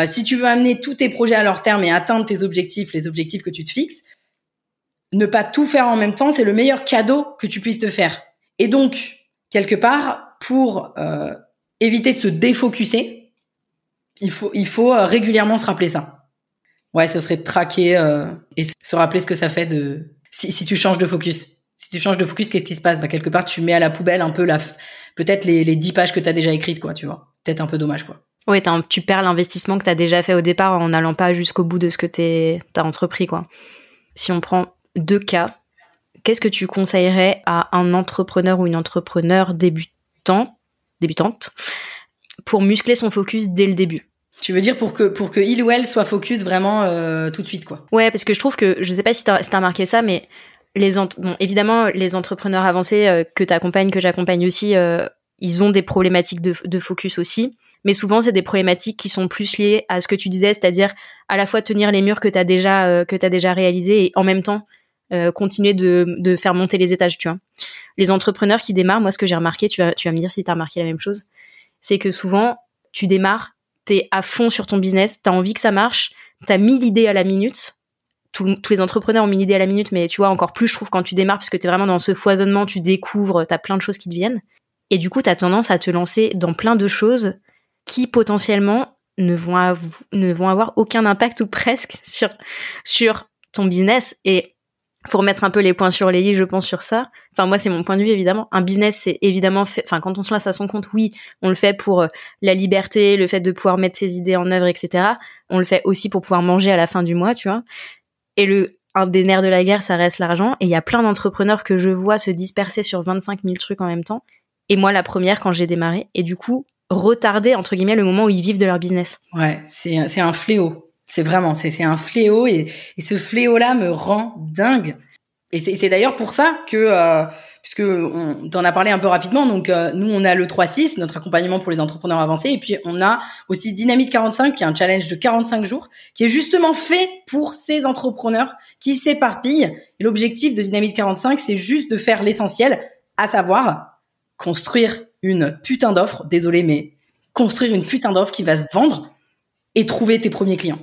Si tu veux amener tous tes projets à leur terme et atteindre tes objectifs, les objectifs que tu te fixes, ne pas tout faire en même temps, c'est le meilleur cadeau que tu puisses te faire. Et donc, quelque part, pour éviter de se défocuser, il faut, il faut régulièrement se rappeler ça. Ouais, ce serait de traquer et se rappeler ce que ça fait de si, si tu changes de focus. Si tu changes de focus, qu'est-ce qui se passe? Bah, Quelque part, tu mets à la poubelle un peu la, peut-être les, les 10 pages que tu as déjà écrites, quoi, tu vois. Peut-être un peu dommage, quoi. Oui, tu perds l'investissement que tu as déjà fait au départ en n'allant pas jusqu'au bout de ce que tu as entrepris, quoi. Si on prend deux cas, qu'est-ce que tu conseillerais à un entrepreneur ou une entrepreneur débutant, débutante pour muscler son focus dès le début? Tu veux dire pour que pour que il ou elle soit focus vraiment euh, tout de suite quoi? Ouais, parce que je trouve que je sais pas si t'as si as remarqué ça, mais les bon, évidemment les entrepreneurs avancés euh, que t'accompagnes, que j'accompagne aussi, euh, ils ont des problématiques de, de focus aussi. Mais souvent c'est des problématiques qui sont plus liées à ce que tu disais, c'est-à-dire à la fois tenir les murs que t'as déjà que t'as déjà réalisés et en même temps continuer de, de faire monter les étages, tu vois. Les entrepreneurs qui démarrent, moi ce que j'ai remarqué, tu vas tu vas me dire si t'as remarqué la même chose, c'est que souvent tu démarres t'es à fond sur ton business, t'as envie que ça marche, t'as mis l'idée à la minute. tous les entrepreneurs ont mis l'idée à la minute, mais tu vois, encore plus, je trouve, quand tu démarres, parce que t'es vraiment dans ce foisonnement, tu découvres, t'as plein de choses qui te viennent. Et du coup, t'as tendance à te lancer dans plein de choses qui potentiellement ne vont, ne vont avoir aucun impact ou presque sur, sur ton business. Et faut remettre un peu les points sur les i, je pense, sur ça. Enfin, moi, c'est mon point de vue, évidemment. Un business, c'est évidemment fait, enfin, quand on se lance à son compte, oui, on le fait pour euh, la liberté, le fait de pouvoir mettre ses idées en œuvre, etc. On le fait aussi pour pouvoir manger à la fin du mois, tu vois. Et le, un des nerfs de la guerre, ça reste l'argent. Et il y a plein d'entrepreneurs que je vois se disperser sur 25 000 trucs en même temps. Et moi, la première, quand j'ai démarré. Et du coup, retarder, entre guillemets, le moment où ils vivent de leur business. Ouais, c'est, c'est un fléau. C'est vraiment, c'est un fléau et, et ce fléau-là me rend dingue. Et c'est d'ailleurs pour ça que, euh, puisque on t'en a parlé un peu rapidement, donc euh, nous on a le 3-6, notre accompagnement pour les entrepreneurs avancés, et puis on a aussi Dynamite 45, qui est un challenge de 45 jours, qui est justement fait pour ces entrepreneurs qui s'éparpillent. Et l'objectif de Dynamite 45, c'est juste de faire l'essentiel, à savoir construire une putain d'offre, désolé, mais construire une putain d'offre qui va se vendre et trouver tes premiers clients.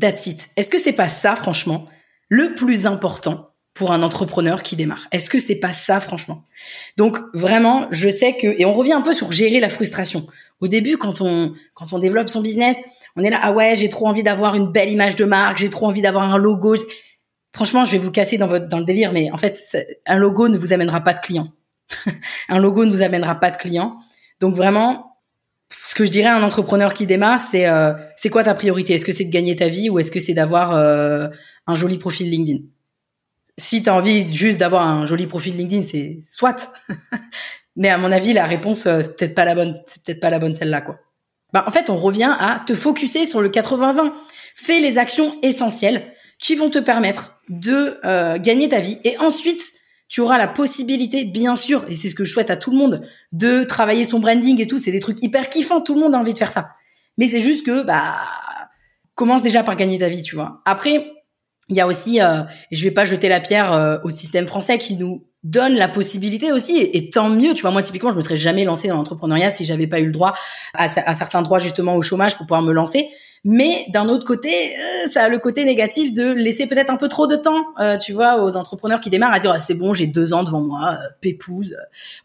That's. Est-ce que c'est pas ça, franchement, le plus important pour un entrepreneur qui démarre? Est-ce que c'est pas ça, franchement? Donc vraiment, je sais que et on revient un peu sur gérer la frustration. Au début, quand on quand on développe son business, on est là ah ouais, j'ai trop envie d'avoir une belle image de marque, j'ai trop envie d'avoir un logo. Franchement, je vais vous casser dans votre dans le délire, mais en fait, un logo ne vous amènera pas de clients. un logo ne vous amènera pas de clients. Donc vraiment, ce que je dirais à un entrepreneur qui démarre, c'est euh, c'est quoi ta priorité? Est-ce que c'est de gagner ta vie ou est-ce que c'est d'avoir euh, un joli profil LinkedIn? Si tu as envie juste d'avoir un joli profil LinkedIn, c'est soit. Mais à mon avis, la réponse euh, c'est peut-être pas la bonne, c'est peut-être pas la bonne celle-là quoi. Bah, en fait, on revient à te focuser sur le 80-20. Fais les actions essentielles qui vont te permettre de gagner ta vie et ensuite tu auras la possibilité, bien sûr, et c'est ce que je souhaite à tout le monde, de travailler son branding et tout. C'est des trucs hyper kiffants. Tout le monde a envie de faire ça. Mais c'est juste que, bah, commence déjà par gagner ta vie, tu vois. Après, il y a aussi, euh, je vais pas jeter la pierre euh, au système français qui nous donne la possibilité aussi, et, tant mieux, tu vois, moi typiquement, je me serais jamais lancée dans l'entrepreneuriat si j'avais pas eu le droit à, certains droits justement au chômage pour pouvoir me lancer. Mais d'un autre côté, euh, ça a le côté négatif de laisser peut-être un peu trop de temps, euh, tu vois, aux entrepreneurs qui démarrent à dire ah, c'est bon, j'ai deux ans devant moi, euh, pépouse.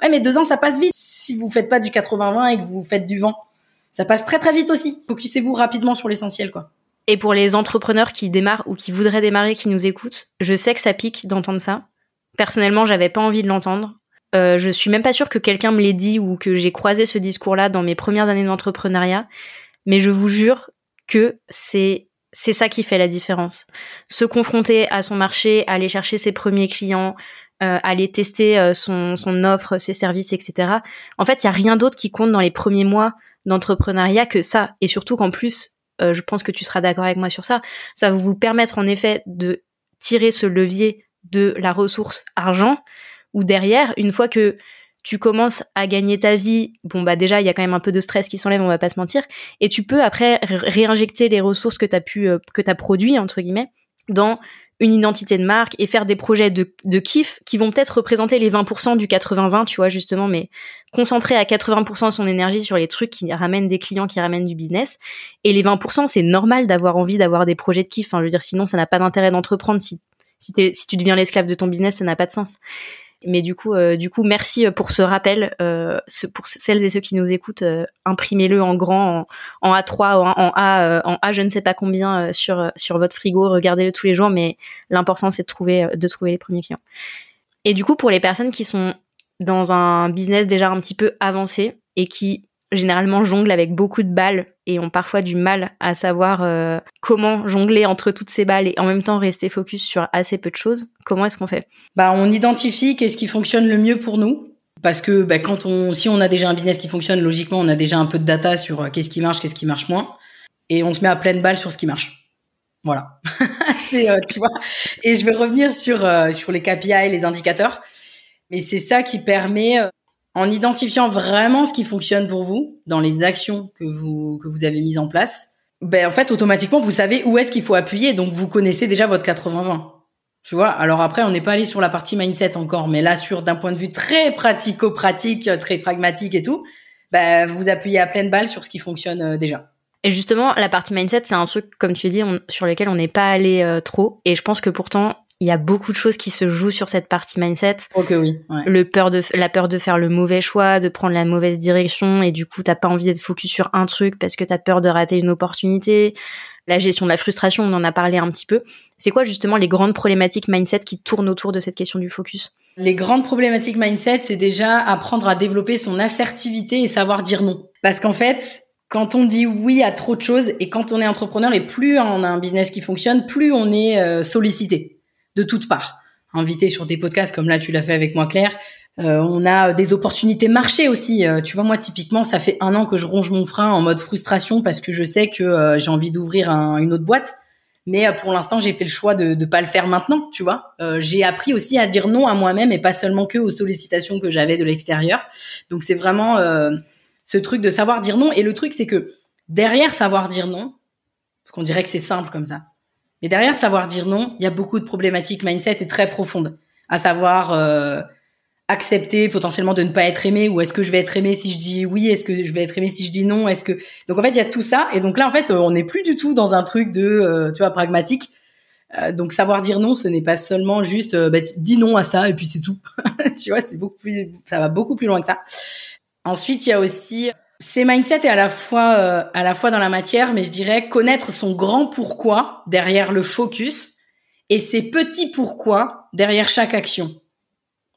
Ouais, mais deux ans, ça passe vite si vous faites pas du 80-20 et que vous faites du vent. Ça passe très très vite aussi. Focussez-vous rapidement sur l'essentiel, quoi. Et pour les entrepreneurs qui démarrent ou qui voudraient démarrer, qui nous écoutent, je sais que ça pique d'entendre ça. Personnellement, j'avais pas envie de l'entendre. Euh, je suis même pas sûre que quelqu'un me l'ait dit ou que j'ai croisé ce discours-là dans mes premières années d'entrepreneuriat. Mais je vous jure, que c'est c'est ça qui fait la différence. Se confronter à son marché, aller chercher ses premiers clients, euh, aller tester euh, son, son offre, ses services, etc. En fait, il y a rien d'autre qui compte dans les premiers mois d'entrepreneuriat que ça. Et surtout qu'en plus, euh, je pense que tu seras d'accord avec moi sur ça, ça va vous permettre en effet de tirer ce levier de la ressource argent, ou derrière, une fois que tu commences à gagner ta vie, bon bah déjà il y a quand même un peu de stress qui s'enlève, on va pas se mentir, et tu peux après réinjecter les ressources que tu as pu euh, que tu as produit entre guillemets dans une identité de marque et faire des projets de, de kiff qui vont peut-être représenter les 20% du 80-20, tu vois, justement, mais concentrer à 80% son énergie sur les trucs qui ramènent des clients, qui ramènent du business. Et les 20%, c'est normal d'avoir envie d'avoir des projets de kiff. Enfin, je veux dire, sinon, ça n'a pas d'intérêt d'entreprendre. Si, si, si tu deviens l'esclave de ton business, ça n'a pas de sens. Mais du coup, euh, du coup, merci pour ce rappel. Euh, pour celles et ceux qui nous écoutent, euh, imprimez-le en grand, en, A3, en, en A, en A, je ne sais pas combien sur sur votre frigo. Regardez-le tous les jours, mais l'important c'est de trouver de trouver les premiers clients. Et du coup, pour les personnes qui sont dans un business déjà un petit peu avancé et qui généralement jonglent avec beaucoup de balles et ont parfois du mal à savoir euh, comment jongler entre toutes ces balles et en même temps rester focus sur assez peu de choses. Comment est-ce qu'on fait? Bah, on identifie qu'est-ce qui fonctionne le mieux pour nous. Parce que bah, quand on, si on a déjà un business qui fonctionne, logiquement, on a déjà un peu de data sur euh, qu'est-ce qui marche, qu'est-ce qui marche moins, et on se met à pleine balle sur ce qui marche. Voilà. c'est, euh, tu vois. Et je vais revenir sur sur les KPI, les indicateurs. Mais c'est ça qui permet en identifiant vraiment ce qui fonctionne pour vous dans les actions que vous que vous avez mises en place, ben en fait automatiquement vous savez où est-ce qu'il faut appuyer, donc vous connaissez déjà votre 80-20. Tu vois, alors après on n'est pas allé sur la partie mindset encore, mais là sur d'un point de vue très pratico-pratique, très pragmatique et tout, ben vous appuyez à pleine balle sur ce qui fonctionne euh, déjà. Et justement, la partie mindset, c'est un truc, comme tu dis, sur lequel on n'est pas allé euh, trop. Et je pense que pourtant, il y a beaucoup de choses qui se jouent sur cette partie mindset. Ok, oui. Le peur de, la peur de faire le mauvais choix, de prendre la mauvaise direction, et du coup, t'as pas envie d'être focus sur un truc parce que t'as peur de rater une opportunité. La gestion de la frustration, on en a parlé un petit peu. C'est quoi justement les grandes problématiques mindset qui tournent autour de cette question du focus? Les grandes problématiques mindset, c'est déjà apprendre à développer son assertivité et savoir dire non. Parce qu'en fait, quand on dit oui à trop de choses et quand on est entrepreneur et plus on a un business qui fonctionne, plus on est euh, sollicité de toutes parts. Invité sur des podcasts comme là tu l'as fait avec moi Claire. Euh, on a des opportunités marché aussi. Euh, tu vois, moi typiquement, ça fait un an que je ronge mon frein en mode frustration parce que je sais que euh, j'ai envie d'ouvrir une autre boîte. Mais pour l'instant, j'ai fait le choix de ne pas le faire maintenant, tu vois. j'ai appris aussi à dire non à moi-même et pas seulement que aux sollicitations que j'avais de l'extérieur. Donc c'est vraiment ce truc de savoir dire non. Et le truc, c'est que derrière savoir dire non, parce qu'on dirait que c'est simple comme ça, mais derrière savoir dire non, il y a beaucoup de problématiques mindset et très profondes, à savoir euh, accepter potentiellement de ne pas être aimé ou est-ce que je vais être aimé si je dis oui, est-ce que je vais être aimé si je dis non, est-ce que donc en fait il y a tout ça et donc là en fait on n'est plus du tout dans un truc de euh, tu vois pragmatique. Euh, donc savoir dire non, ce n'est pas seulement juste bah, dis non à ça et puis c'est tout. tu vois, c'est beaucoup plus ça va beaucoup plus loin que ça. Ensuite, il y a aussi c'est mindset et à la fois euh, à la fois dans la matière, mais je dirais connaître son grand pourquoi derrière le focus et ses petits pourquoi derrière chaque action.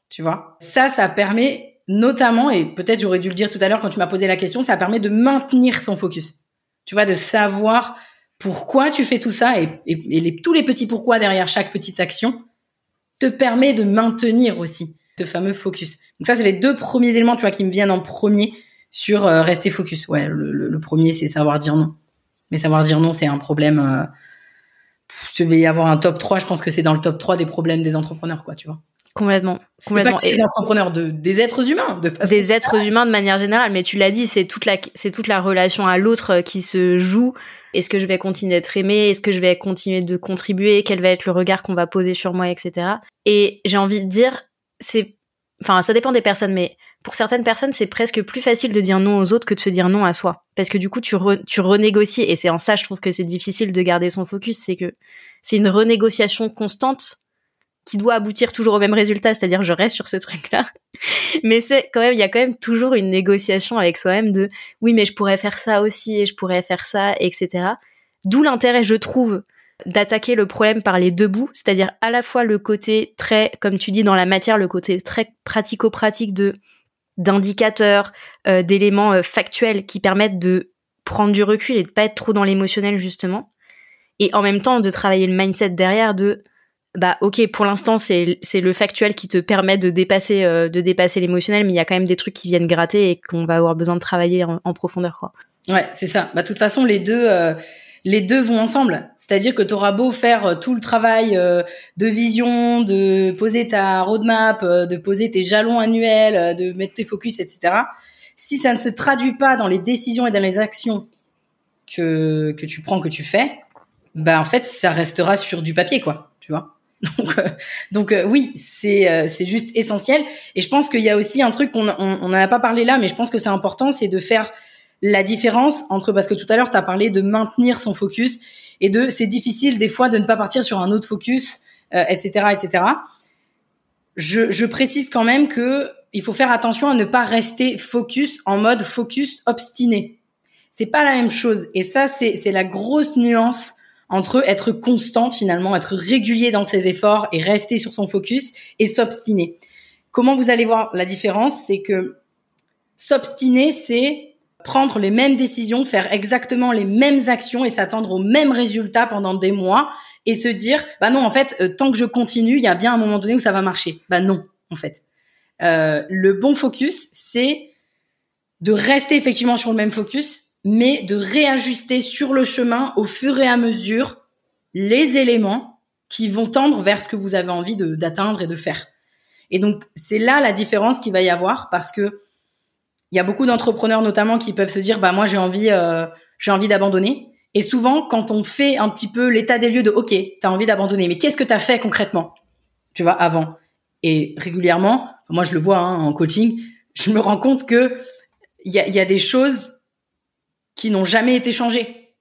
Tu vois? Ça, ça permet notamment, et peut-être j'aurais dû le dire tout à l'heure quand tu m'as posé la question, ça permet de maintenir son focus. Tu vois, de savoir pourquoi tu fais tout ça et, et, tous les petits pourquoi derrière chaque petite action te permet de maintenir aussi ce fameux focus. Donc ça, c'est les deux premiers éléments, tu vois, qui me viennent en premier sur euh, rester focus. Ouais, le, premier, c'est savoir dire non. Mais savoir dire non, c'est un problème. Euh, je vais y avoir un top 3, je pense que c'est dans le top 3 des problèmes des entrepreneurs, quoi, tu vois. Complètement, complètement. des entrepreneurs, de, des êtres humains, de des êtres humains de manière générale. Mais tu l'as dit, c'est toute la, c'est toute la relation à l'autre euh, qui se joue. Est-ce que je vais continuer d'être aimé Est-ce que je vais continuer de contribuer? Quel va être le regard qu'on va poser sur moi, etc. Et j'ai envie de dire, c'est, enfin, ça dépend des personnes, mais pour certaines personnes, c'est presque plus facile de dire non aux autres que de se dire non à soi. Parce que du coup, tu, tu renégocies, et c'est en ça, je trouve que c'est difficile de garder son focus, c'est que c'est une renégociation constante qui doit aboutir toujours au même résultat, c'est-à-dire je reste sur ce truc-là. mais c'est quand même, il y a quand même toujours une négociation avec soi-même de oui, mais je pourrais faire ça aussi, et je pourrais faire ça, etc. D'où l'intérêt, je trouve, d'attaquer le problème par les deux bouts, c'est-à-dire à la fois le côté très, comme tu dis dans la matière, le côté très pratico-pratique de d'indicateurs, euh, d'éléments euh, factuels qui permettent de prendre du recul et de pas être trop dans l'émotionnel justement. Et en même temps de travailler le mindset derrière de bah ok pour l'instant c'est c'est le factuel qui te permet de dépasser euh, de dépasser l'émotionnel mais il y a quand même des trucs qui viennent gratter et qu'on va avoir besoin de travailler en, profondeur quoi. Ouais, c'est ça. Bah de toute façon les deux les deux vont ensemble. C'est-à-dire que tu auras beau faire euh, tout le travail euh, de vision, de poser ta roadmap, euh, de poser tes jalons annuels, de mettre tes focus, etc. Si ça ne se traduit pas dans les décisions et dans les actions que, que tu prends, que tu fais, bah en fait, ça restera sur du papier, quoi. Tu vois donc, donc oui, c'est c'est juste essentiel. Et je pense qu'il y a aussi un truc qu'on n'en on, a pas parlé là, mais je pense que c'est important, c'est de faire la différence entre parce que tout à l'heure tu as parlé de maintenir son focus et de c'est difficile des fois de ne pas partir sur un autre focus, etc., euh, etc. Je, je précise quand même que il faut faire attention à ne pas rester focus en mode focus obstiné. C'est pas la même chose et ça c'est la grosse nuance entre être constant finalement, être régulier dans ses efforts et rester sur son focus et s'obstiner. Comment vous allez voir la différence, c'est que s'obstiner c'est prendre les mêmes décisions, faire exactement les mêmes actions et s'attendre aux mêmes résultats pendant des mois et se dire bah non en fait euh, tant que je continue il y a bien un moment donné où ça va marcher. Bah non en fait. Euh, le bon focus c'est de rester effectivement sur le même focus mais de réajuster sur le chemin au fur et à mesure les éléments qui vont tendre vers ce que vous avez envie d'atteindre et de faire. Et donc c'est là la différence qu'il va y avoir parce que il y a beaucoup d'entrepreneurs notamment qui peuvent se dire bah moi j'ai envie euh, j'ai envie d'abandonner et souvent quand on fait un petit peu l'état des lieux de OK, tu as envie d'abandonner mais qu'est-ce que tu as fait concrètement Tu vois avant? Et régulièrement, moi je le vois hein, en coaching, je me rends compte que il y a, y a des choses qui n'ont jamais été changées.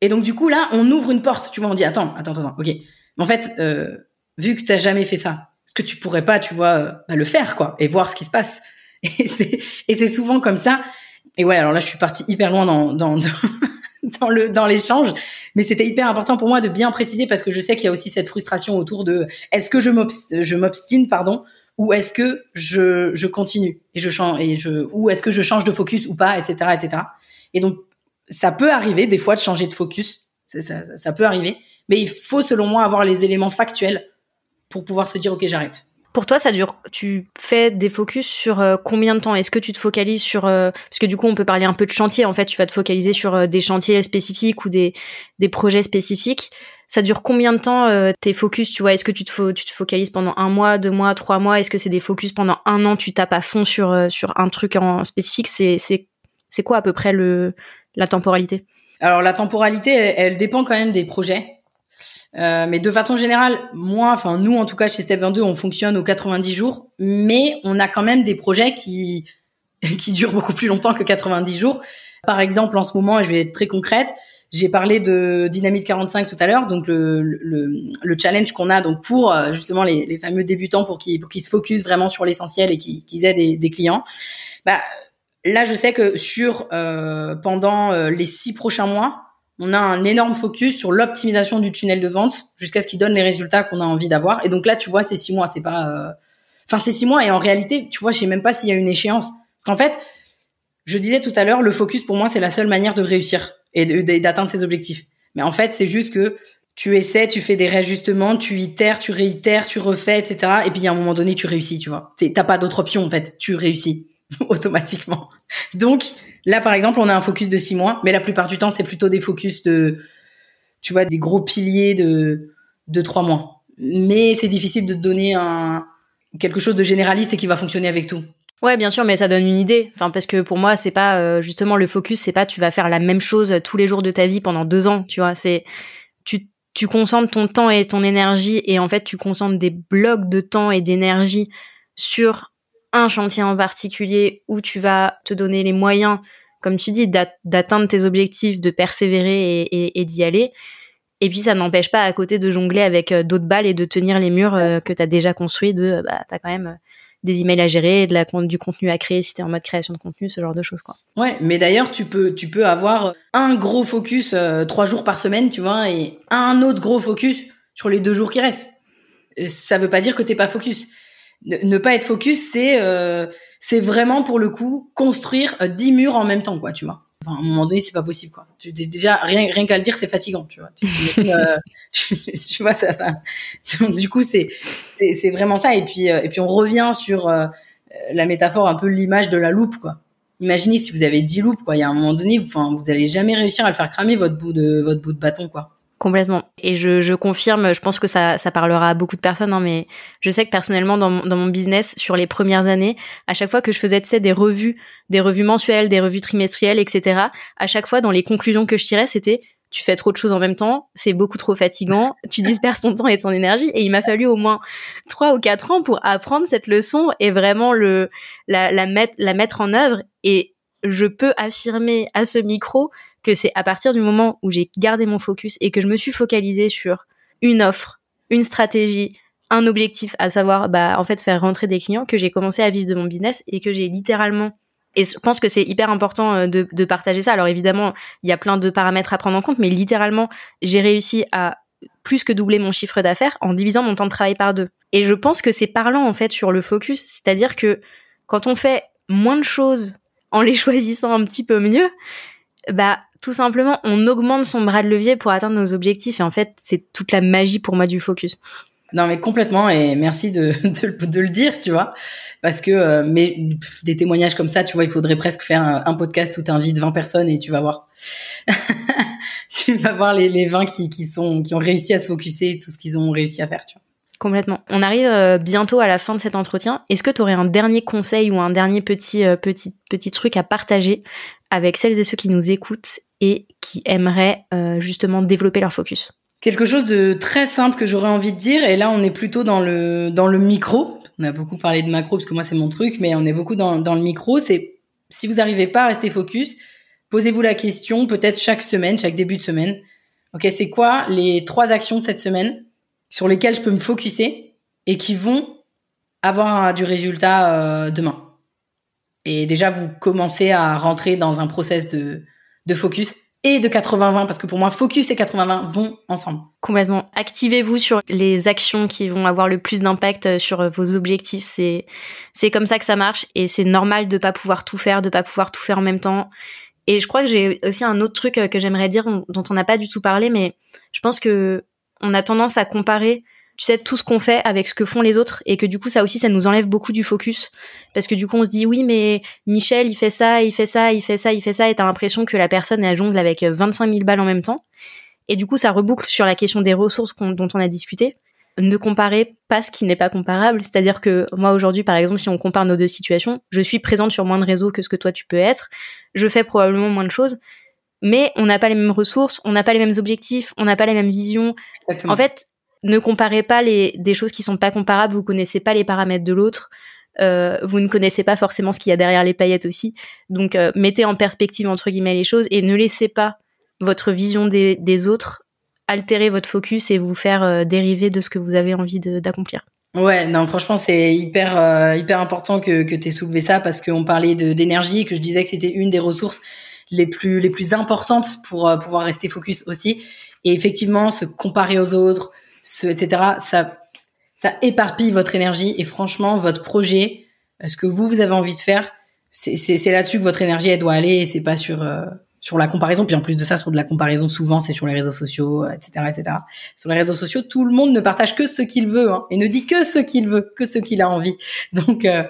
Et donc du coup là, on ouvre une porte, tu vois, on dit attends, attends, attends, OK. Mais en fait, euh, vu que tu jamais fait ça, est-ce que tu pourrais pas, tu vois, euh, bah, le faire quoi et voir ce qui se passe Et c'est souvent comme ça. Et ouais, alors là, je suis partie hyper loin dans, dans, dans le dans l'échange, mais c'était hyper important pour moi de bien préciser parce que je sais qu'il y a aussi cette frustration autour de est-ce que je m'obstine, pardon, ou est-ce que je, je continue et je change et je ou est-ce que je change de focus ou pas, etc., etc. Et donc ça peut arriver des fois de changer de focus, ça, ça, ça peut arriver, mais il faut selon moi avoir les éléments factuels pour pouvoir se dire ok j'arrête. Pour toi, ça dure. Tu fais des focus sur euh, combien de temps? Est-ce que tu te focalises sur euh, parce que du coup, on peut parler un peu de chantier. En fait, tu vas te focaliser sur euh, des chantiers spécifiques ou des des projets spécifiques. ça dure combien de temps euh, tes focus Tu vois, est-ce que tu te, focalises pendant un mois, deux mois, trois mois? Est-ce que c'est des focus pendant un an Tu tapes à fond sur sur un truc en spécifique? C'est c'est c'est quoi à peu près le la temporalité? Alors la temporalité, elle, dépend quand même des projets. Euh, mais de façon générale, moi, enfin nous en tout cas chez Step 22, on fonctionne aux 90 jours, mais on a quand même des projets qui qui durent beaucoup plus longtemps que 90 jours. Par exemple, en ce moment, je vais être très concrète, j'ai parlé de Dynamite 45 tout à l'heure, donc le, le, le challenge qu'on a donc pour euh, justement les, les, fameux débutants pour qu'ils pour qu'ils se focus vraiment sur l'essentiel et qu'ils aient des, des, clients. Bah, là, je sais que sur euh, pendant euh, les six prochains mois, on a un énorme focus sur l'optimisation du tunnel de vente jusqu'à ce qu'il donne les résultats qu'on a envie d'avoir. Et donc là, tu vois, c'est six mois, c'est pas, euh, enfin c'est six mois et en réalité, tu vois, je sais même pas s'il y a une échéance. Parce qu'en fait, je disais tout à l'heure, le focus pour moi, c'est la seule manière de réussir et d'atteindre ses objectifs. Mais en fait, c'est juste que tu essaies, tu fais des réajustements, tu itères, tu réitères, tu refais, etc. Et puis à un moment donné, tu réussis, tu vois. T'as pas d'autre option en fait, tu réussis automatiquement. Donc là, par exemple, on a un focus de six mois, mais la plupart du temps, c'est plutôt des focus de, tu vois, des gros piliers de de trois mois. Mais c'est difficile de donner un quelque chose de généraliste et qui va fonctionner avec tout. Ouais, bien sûr, mais ça donne une idée. Enfin, parce que pour moi, c'est pas euh, justement le focus, c'est pas tu vas faire la même chose tous les jours de ta vie pendant deux ans, tu vois. C'est tu tu concentres ton temps et ton énergie et en fait tu concentres des blocs de temps et d'énergie sur un chantier en particulier où tu vas te donner les moyens, comme tu dis, d'atteindre tes objectifs, de persévérer et, d'y aller. Et puis ça n'empêche pas à côté de jongler avec euh, d'autres balles et de tenir les murs euh, que tu as déjà construits. De bah t'as quand même des emails à gérer, du contenu à créer si t'es en mode création de contenu, ce genre de choses quoi. Ouais, mais d'ailleurs tu peux tu peux avoir un gros focus euh, trois jours par semaine, tu vois, et un autre gros focus sur les deux jours qui restent. Euh, ça veut pas dire que t'es pas focus. Ne, pas être focus, c'est euh, c'est vraiment pour le coup construire dix murs en même temps, quoi, tu vois. Enfin, à un moment donné, c'est pas possible, quoi. Tu, déjà, rien, rien qu'à le dire, c'est fatigant, tu vois. Tu, tu, vois, ça, ça. Donc, du coup, c'est, c'est, vraiment ça. Et puis, euh, et puis, on revient sur euh, la métaphore, un peu l'image de la loupe, quoi. Imaginez si vous avez 10 loupes, quoi. Il y a un moment donné, vous, enfin, vous allez jamais réussir à le faire cramer votre bout de, votre bout de bâton, quoi. Complètement. Et je, je, confirme, je pense que ça, parlera à beaucoup de personnes, hein, mais je sais que personnellement, dans, mon business, sur les premières années, à chaque fois que je faisais tu sais, des revues, des revues mensuelles, des revues trimestrielles, etc., à chaque fois, dans les conclusions que je tirais, c'était tu fais trop de choses en même temps, c'est beaucoup trop fatigant, tu disperses ton temps et ton énergie. Et il m'a fallu au moins trois ou quatre ans pour apprendre cette leçon et vraiment la mettre la mettre en œuvre. Et je peux affirmer à ce micro que c'est à partir du moment où j'ai gardé mon focus et que je me suis focalisée sur une offre, une stratégie, un objectif, à savoir bah en fait faire rentrer des clients, que j'ai commencé à vivre de mon business et que j'ai littéralement et je pense que c'est hyper important euh, de, de partager ça. Alors évidemment, il y a plein de paramètres à prendre en compte, mais littéralement, j'ai réussi à plus que doubler mon chiffre d'affaires en divisant mon temps de travail par deux. Et je pense que c'est parlant en fait sur le focus, c'est-à-dire que quand on fait moins de choses en les choisissant un petit peu mieux, bah tout simplement, on augmente son bras de levier pour atteindre nos objectifs. Et en fait, c'est toute la magie pour moi du focus. Non, mais complètement. Et merci de, de, le dire, tu vois. Parce que, euh, mais des témoignages comme ça, tu vois, il faudrait presque faire un, podcast où tu invites 20 personnes et tu vas voir. tu vas voir les, les 20 qui, qui, sont, qui ont réussi à se focuser tout ce qu'ils ont réussi à faire, tu vois. Complètement. On arrive euh, bientôt à la fin de cet entretien. Est-ce que tu aurais un dernier conseil ou un dernier petit, euh, petit, petit truc à partager avec celles et ceux qui nous écoutent et qui aimeraient euh, justement développer leur focus Quelque chose de très simple que j'aurais envie de dire, et là on est plutôt dans le, dans le micro. On a beaucoup parlé de macro parce que moi c'est mon truc, mais on est beaucoup dans, le micro. C'est si vous n'arrivez pas à rester focus, posez-vous la question peut-être chaque semaine, chaque début de semaine. Ok, c'est quoi les trois actions cette semaine sur lesquelles je peux me focuser et qui vont avoir du résultat euh, demain? Et déjà, vous commencez à rentrer dans un process de, de focus et de 80-20 parce que pour moi, focus et 80-20 vont ensemble. Complètement. Activez-vous sur les actions qui vont avoir le plus d'impact euh, sur euh, vos objectifs. C'est, c'est comme ça que ça marche et c'est normal de pas pouvoir tout faire, de pas pouvoir tout faire en même temps. Et je crois que j'ai aussi un autre truc euh, que j'aimerais dire dont on n'a pas du tout parlé, mais je pense que on a tendance à comparer tu sais, tout ce qu'on fait avec ce que font les autres et que du coup, ça aussi, ça nous enlève beaucoup du focus. Parce que du coup, on se dit, oui, mais Michel, il fait ça, il fait ça, il fait ça, il fait ça, et t'as l'impression que la personne, elle jongle avec 25 000 balles en même temps. Et du coup, ça reboucle sur la question des ressources dont on a discuté. Ne comparez pas ce qui n'est pas comparable. C'est-à-dire que moi aujourd'hui, par exemple, si on compare nos deux situations, je suis présente sur moins de réseaux que ce que toi tu peux être. Je fais probablement moins de choses, mais on n'a pas les mêmes ressources, on n'a pas les mêmes objectifs, on n'a pas les mêmes visions. En fait, ne comparez pas les, des choses qui sont pas comparables. Vous connaissez pas les paramètres de l'autre. Euh, vous ne connaissez pas forcément ce qu'il y a derrière les paillettes aussi. Donc, euh, mettez en perspective entre guillemets les choses et ne laissez pas votre vision des, des autres altérer votre focus et vous faire euh, dériver de ce que vous avez envie d'accomplir. Ouais, non, franchement, c'est hyper hyper important que que tu aies soulevé ça parce qu'on parlait d'énergie, que je disais que c'était une des ressources les plus les plus importantes pour pouvoir rester focus aussi. Et effectivement, se comparer aux autres, etc. Ça, éparpille votre énergie et franchement, votre projet, ce que vous, vous avez envie de faire, c'est là-dessus que votre énergie, doit aller et c'est pas sur, euh, sur la comparaison. Puis en plus de ça, sur de la comparaison, souvent, c'est sur les réseaux sociaux, etc., etc. Sur les réseaux sociaux, tout le monde ne partage que ce qu'il veut hein, et ne dit que ce qu'il veut, que ce qu'il a envie. Donc, euh,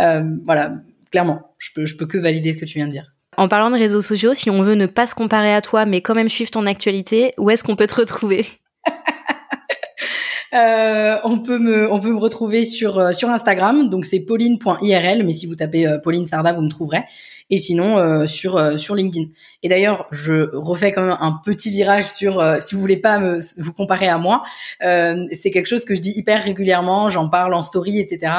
euh, voilà, clairement, je peux, je peux que valider ce que tu viens de dire. En parlant de réseaux sociaux, si on veut ne pas se comparer à toi, mais quand même suivre ton actualité, où est-ce qu'on peut te retrouver? Euh, on peut me, retrouver sur euh, Instagram, donc c'est pauline.irl, mais si vous tapez euh, Pauline Sarda, vous me trouverez et sinon euh, sur euh, sur LinkedIn. Et d'ailleurs, je refais quand même un petit virage sur euh, si vous voulez pas me, vous comparer à moi, c'est quelque chose que je dis hyper régulièrement, j'en parle en story, etc.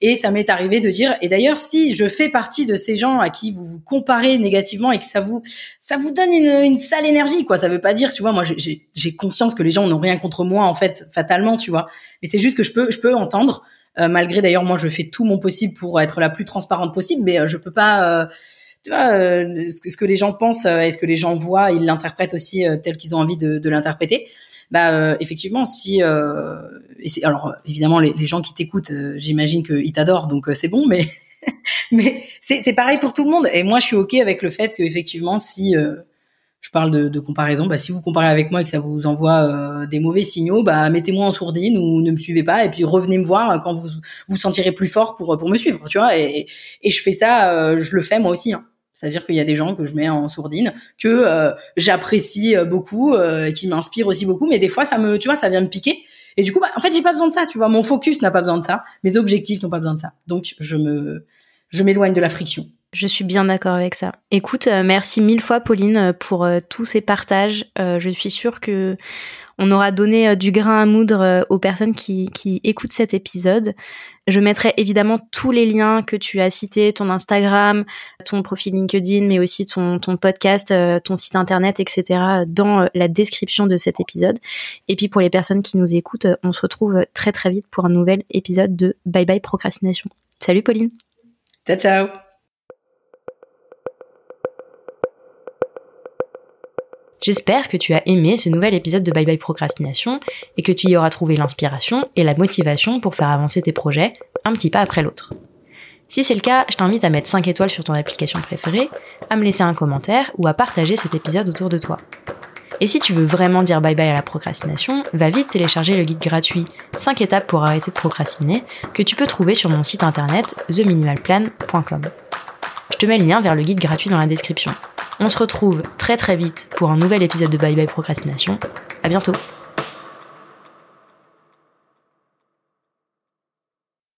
Et ça m'est arrivé de dire et d'ailleurs si je fais partie de ces gens à qui vous vous comparez négativement et que ça vous ça vous donne une, une sale énergie quoi, ça veut pas dire tu vois moi j'ai conscience que les gens n'ont rien contre moi en fait fatalement tu vois, mais c'est juste que je peux je peux entendre malgré d'ailleurs moi je fais tout mon possible pour être la plus transparente possible, mais euh, je peux pas euh, tu vois, ce, que, les gens pensent et ce que les gens voient, ils l'interprètent aussi tel qu'ils ont envie de, de l'interpréter. Bah effectivement, si et alors évidemment les, les gens qui t'écoutent, j'imagine qu'ils t'adorent, donc c'est bon, mais mais c'est, c'est pareil pour tout le monde. Et moi, je suis ok avec le fait que effectivement, si je parle de, comparaison. Bah, si vous comparez avec moi et que ça vous envoie euh, des mauvais signaux, bah, mettez-moi en sourdine ou ne me suivez pas et puis revenez me voir quand vous vous sentirez plus fort pour pour me suivre, tu vois. Et, et je fais ça, euh, je le fais moi aussi. Hein. C'est-à-dire qu'il y a des gens que je mets en sourdine, que euh, j'apprécie beaucoup, qui m'inspirent aussi beaucoup, mais des fois ça me, tu vois, ça vient me piquer. Et du coup, bah, en fait, j'ai pas besoin de ça, tu vois. Mon focus n'a pas besoin de ça, mes objectifs n'ont pas besoin de ça. Donc, je me, je m'éloigne de la friction. Je suis bien d'accord avec ça. Écoute, euh, merci mille fois Pauline euh, pour euh, tous ces partages. je suis sûre que on aura donné du grain à moudre aux personnes qui, écoutent cet épisode. Je mettrai évidemment tous les liens que tu as cités, ton Instagram, ton profil LinkedIn, mais aussi ton, ton podcast, ton site internet, etc., dans la description de cet épisode. Et puis pour les personnes qui nous écoutent, on se retrouve très très vite pour un nouvel épisode de Bye Bye Procrastination. Salut Pauline. Ciao ciao. J'espère que tu as aimé ce nouvel épisode de Bye Bye Procrastination et que tu y auras trouvé l'inspiration et la motivation pour faire avancer tes projets un petit pas après l'autre. Si c'est le cas, je t'invite à mettre 5 étoiles sur ton application préférée, à me laisser un commentaire ou à partager cet épisode autour de toi. Et si tu veux vraiment dire bye bye à la procrastination, va vite télécharger le guide gratuit 5 étapes pour arrêter de procrastiner que tu peux trouver sur mon site internet theminimalplan.com. Je te mets le lien vers le guide gratuit dans la description. On se retrouve très très vite pour un nouvel épisode de Bye Bye Procrastination. À bientôt